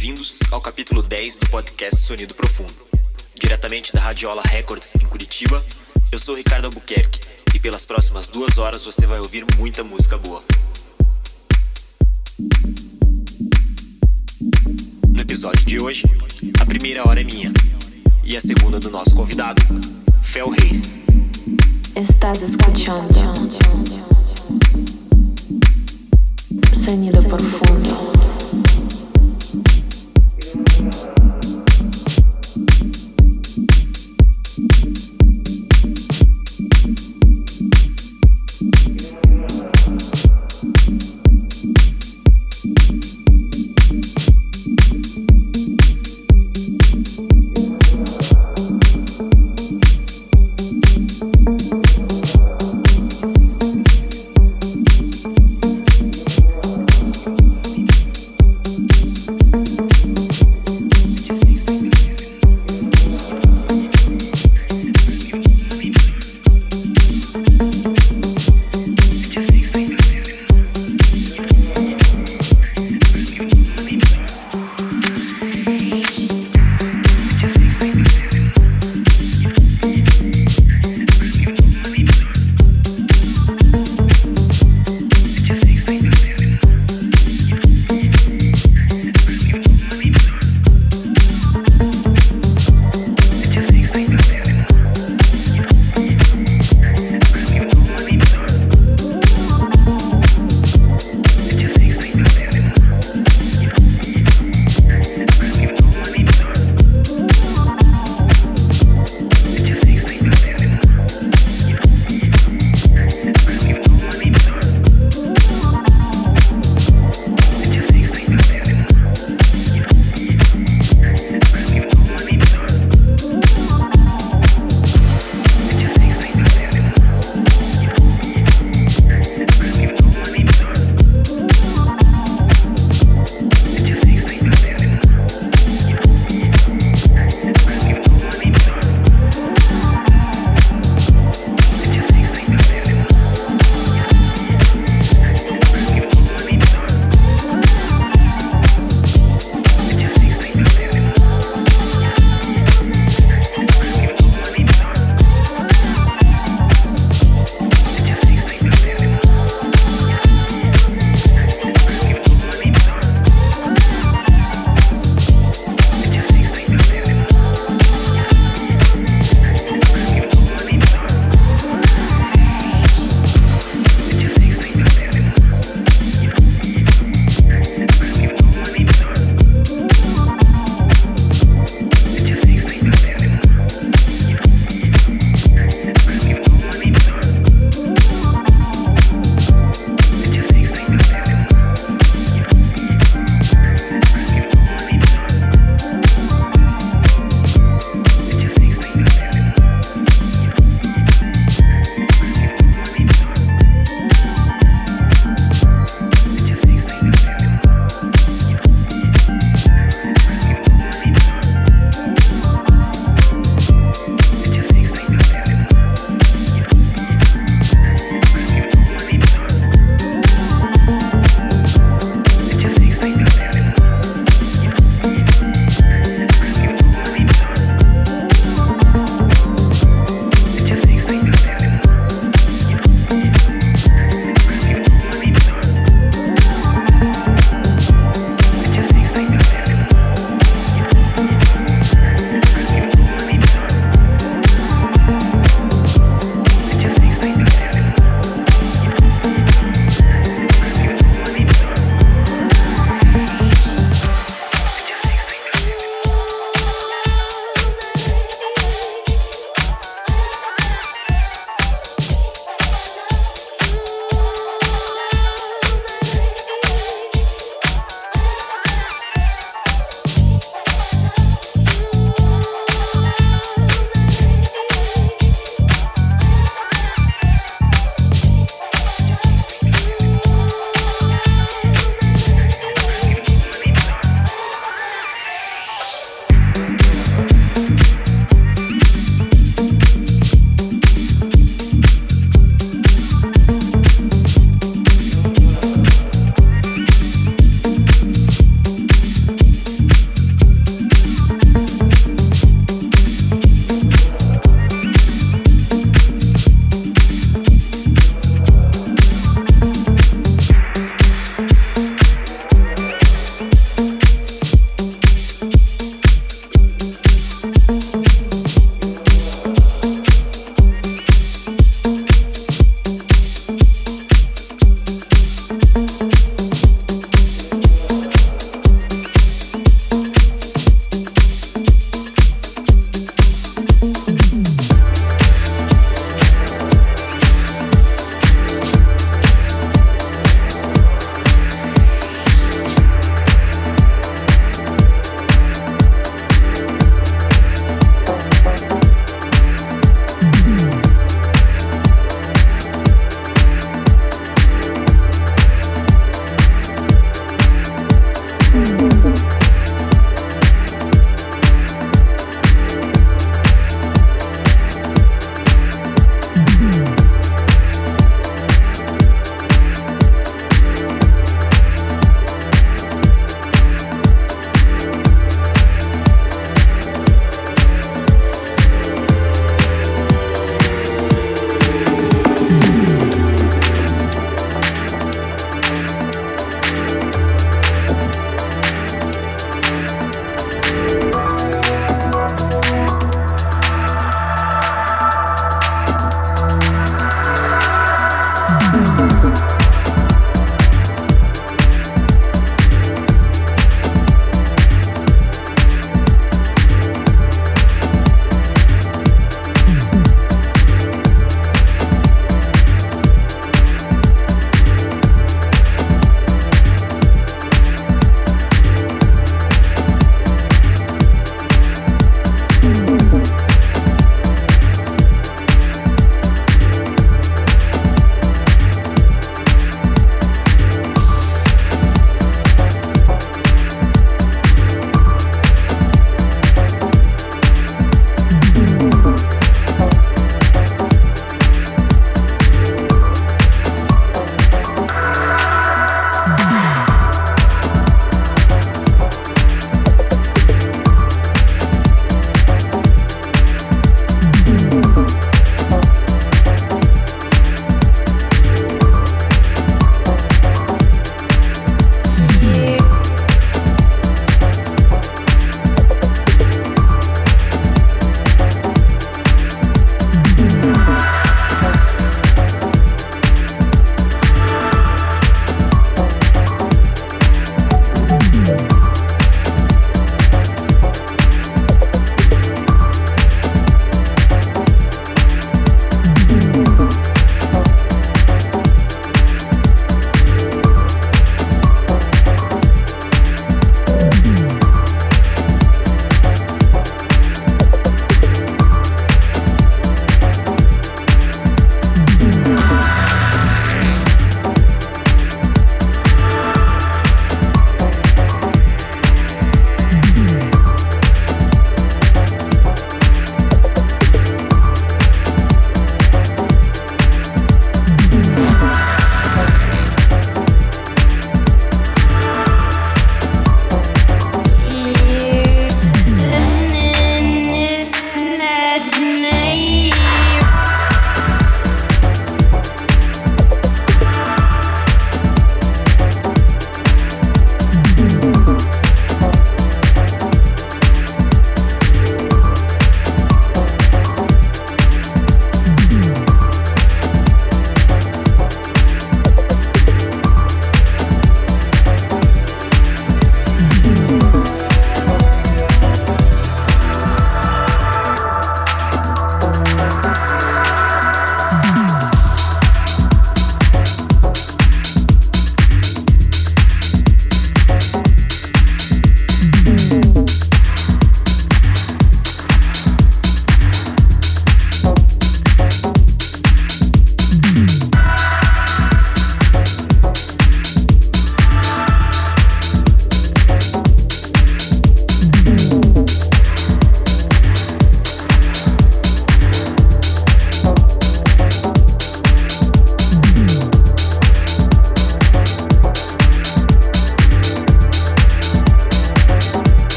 Bem-vindos ao capítulo 10 do podcast Sonido Profundo. Diretamente da Radiola Records, em Curitiba, eu sou Ricardo Albuquerque e pelas próximas duas horas você vai ouvir muita música boa. No episódio de hoje, a primeira hora é minha e a segunda do nosso convidado, Fel Reis. Estás escuchando Sonido Profundo.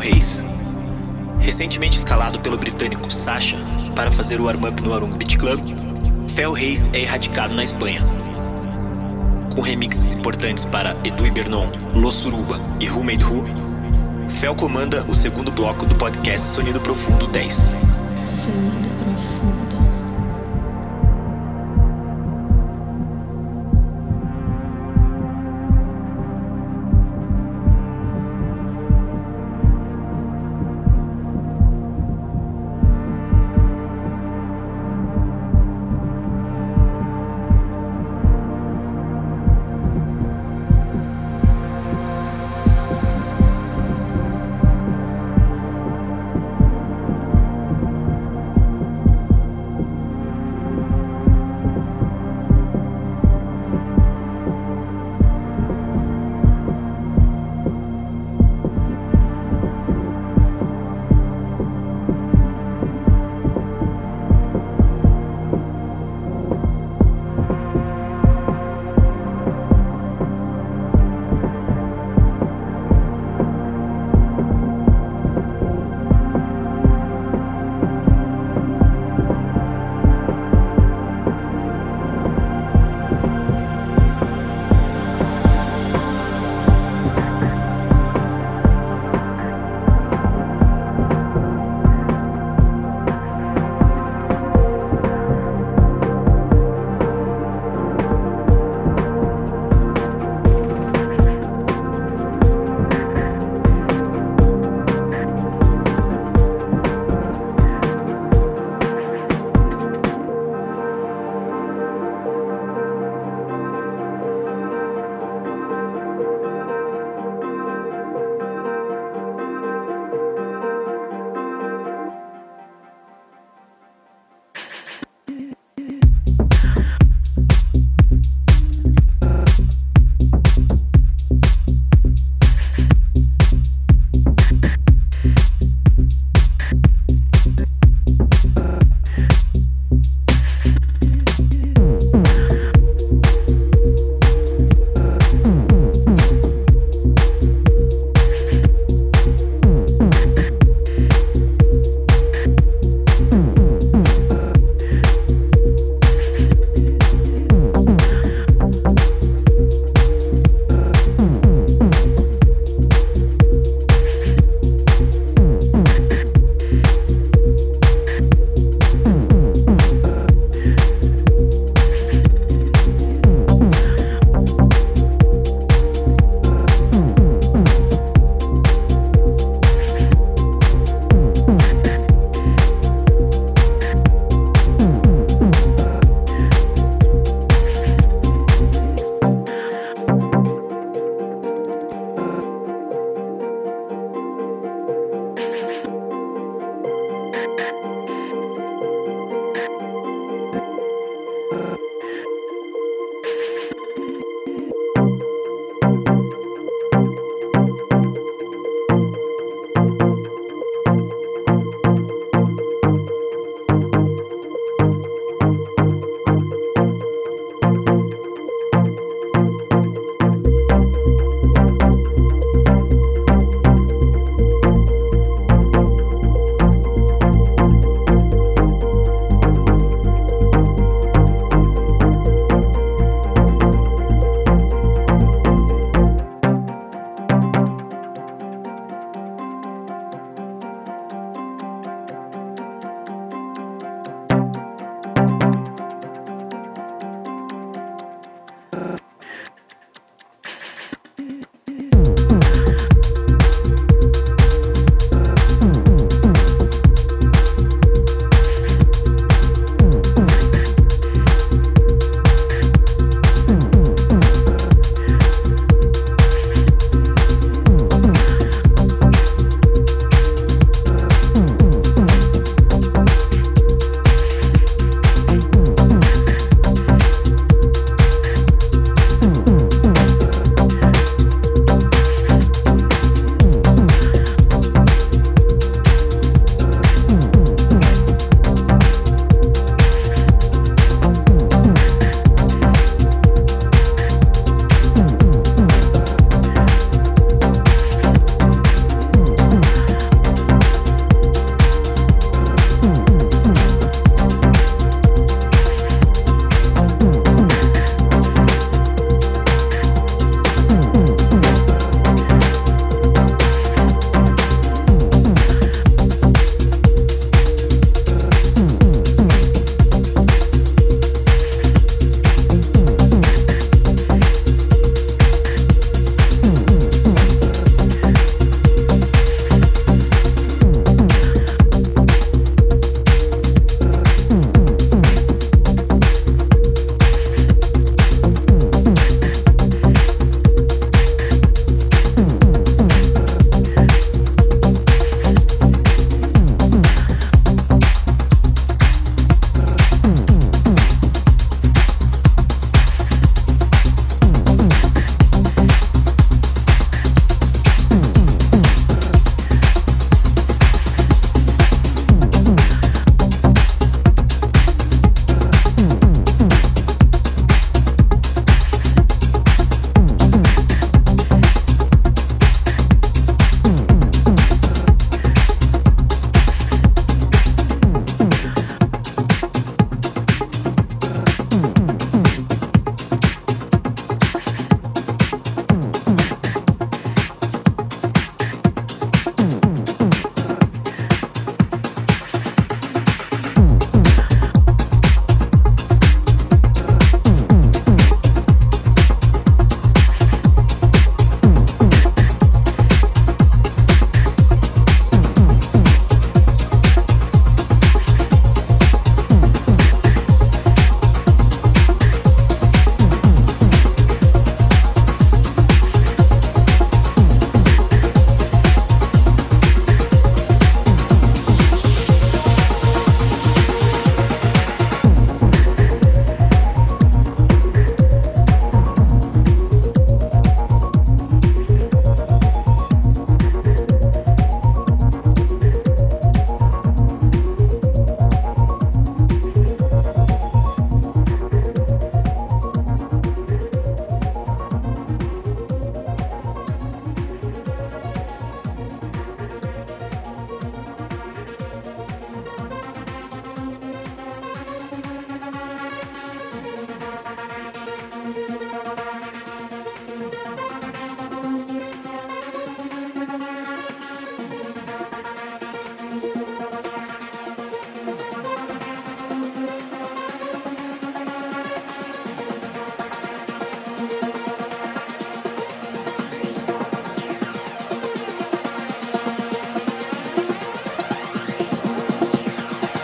Reis. Recentemente escalado pelo britânico Sasha para fazer o warm-up no Arung Beat Club, Fel Reis é erradicado na Espanha. Com remixes importantes para Edu e Bernon, Los Suruba e Who Made Who, Fel comanda o segundo bloco do podcast Sonido Profundo 10. Sonido Profundo.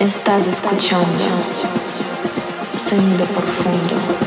Estás escuchando Sonido Profundo.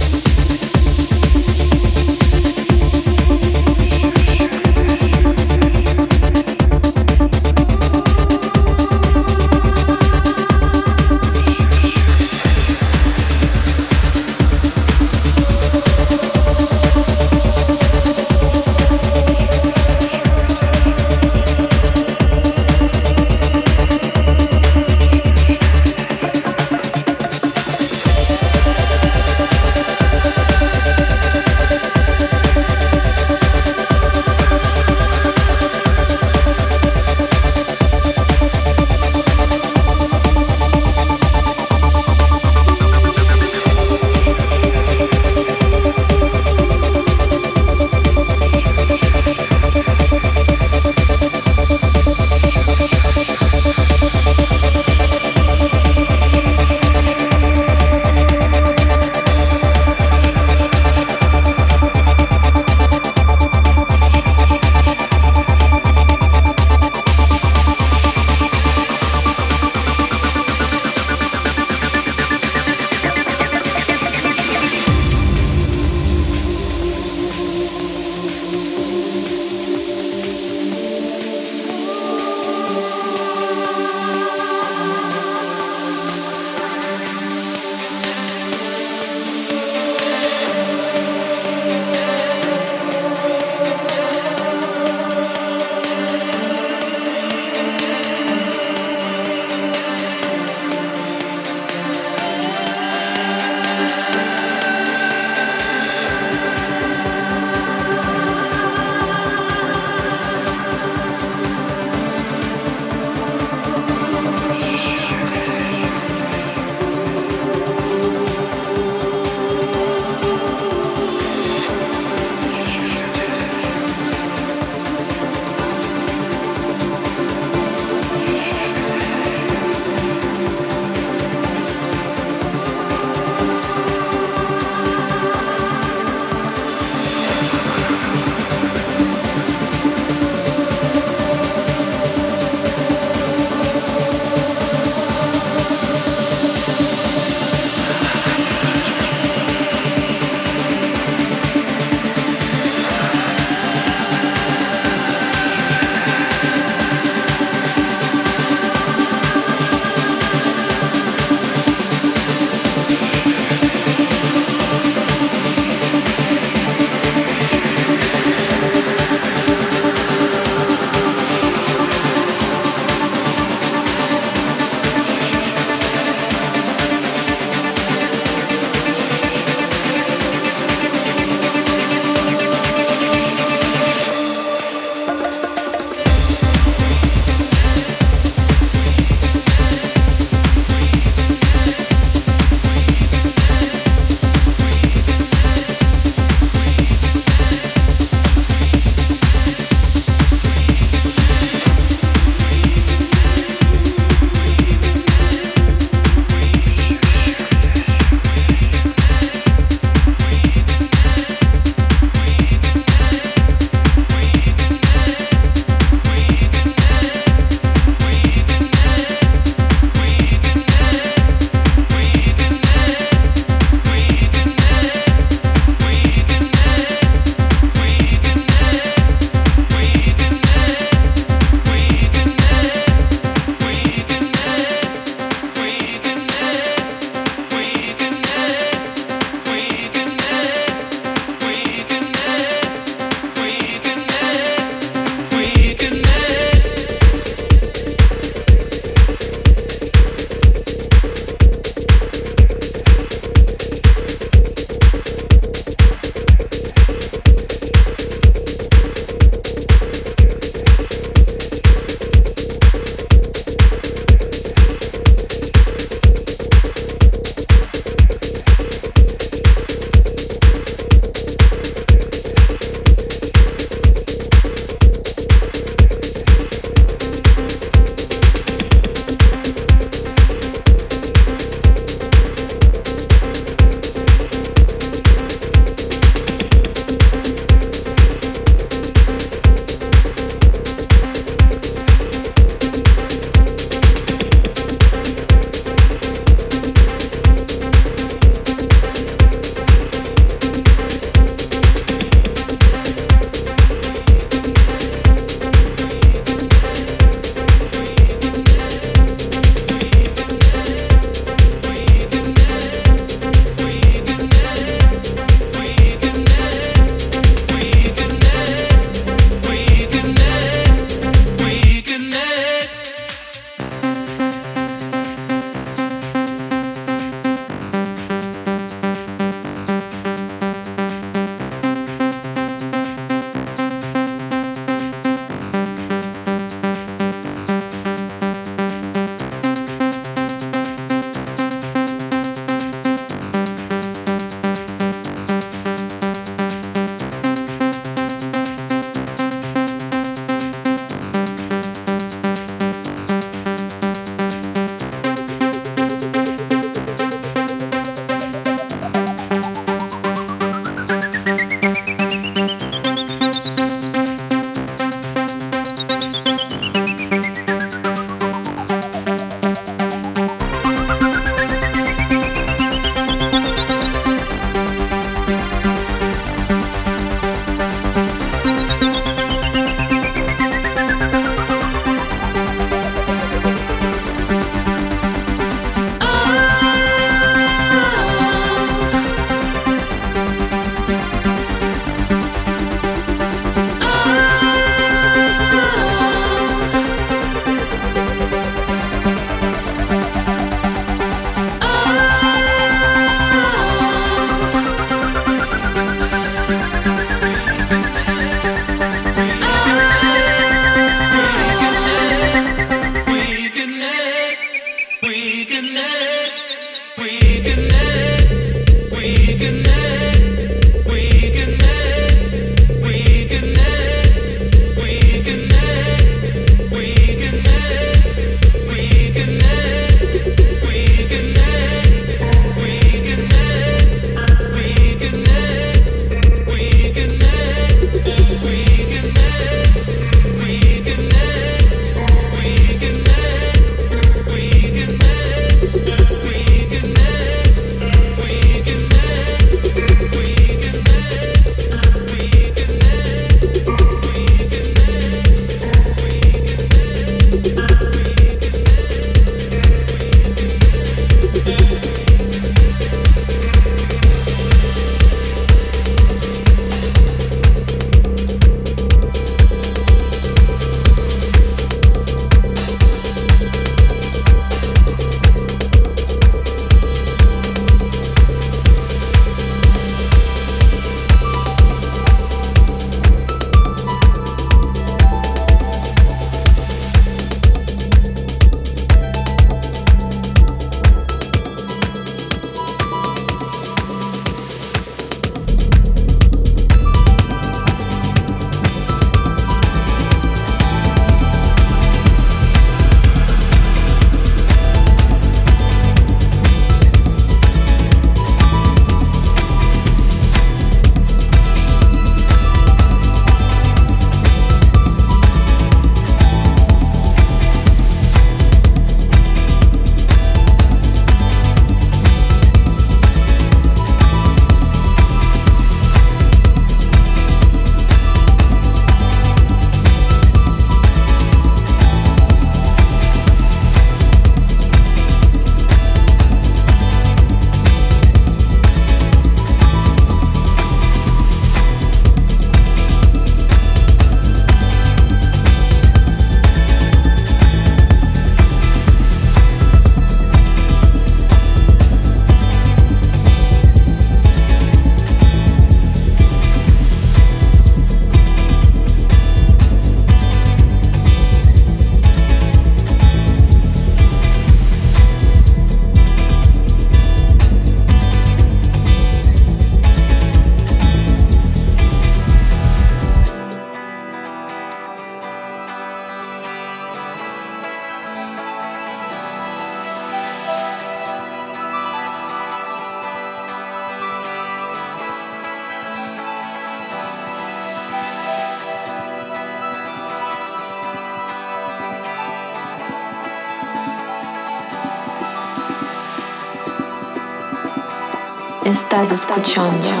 Estás escuchando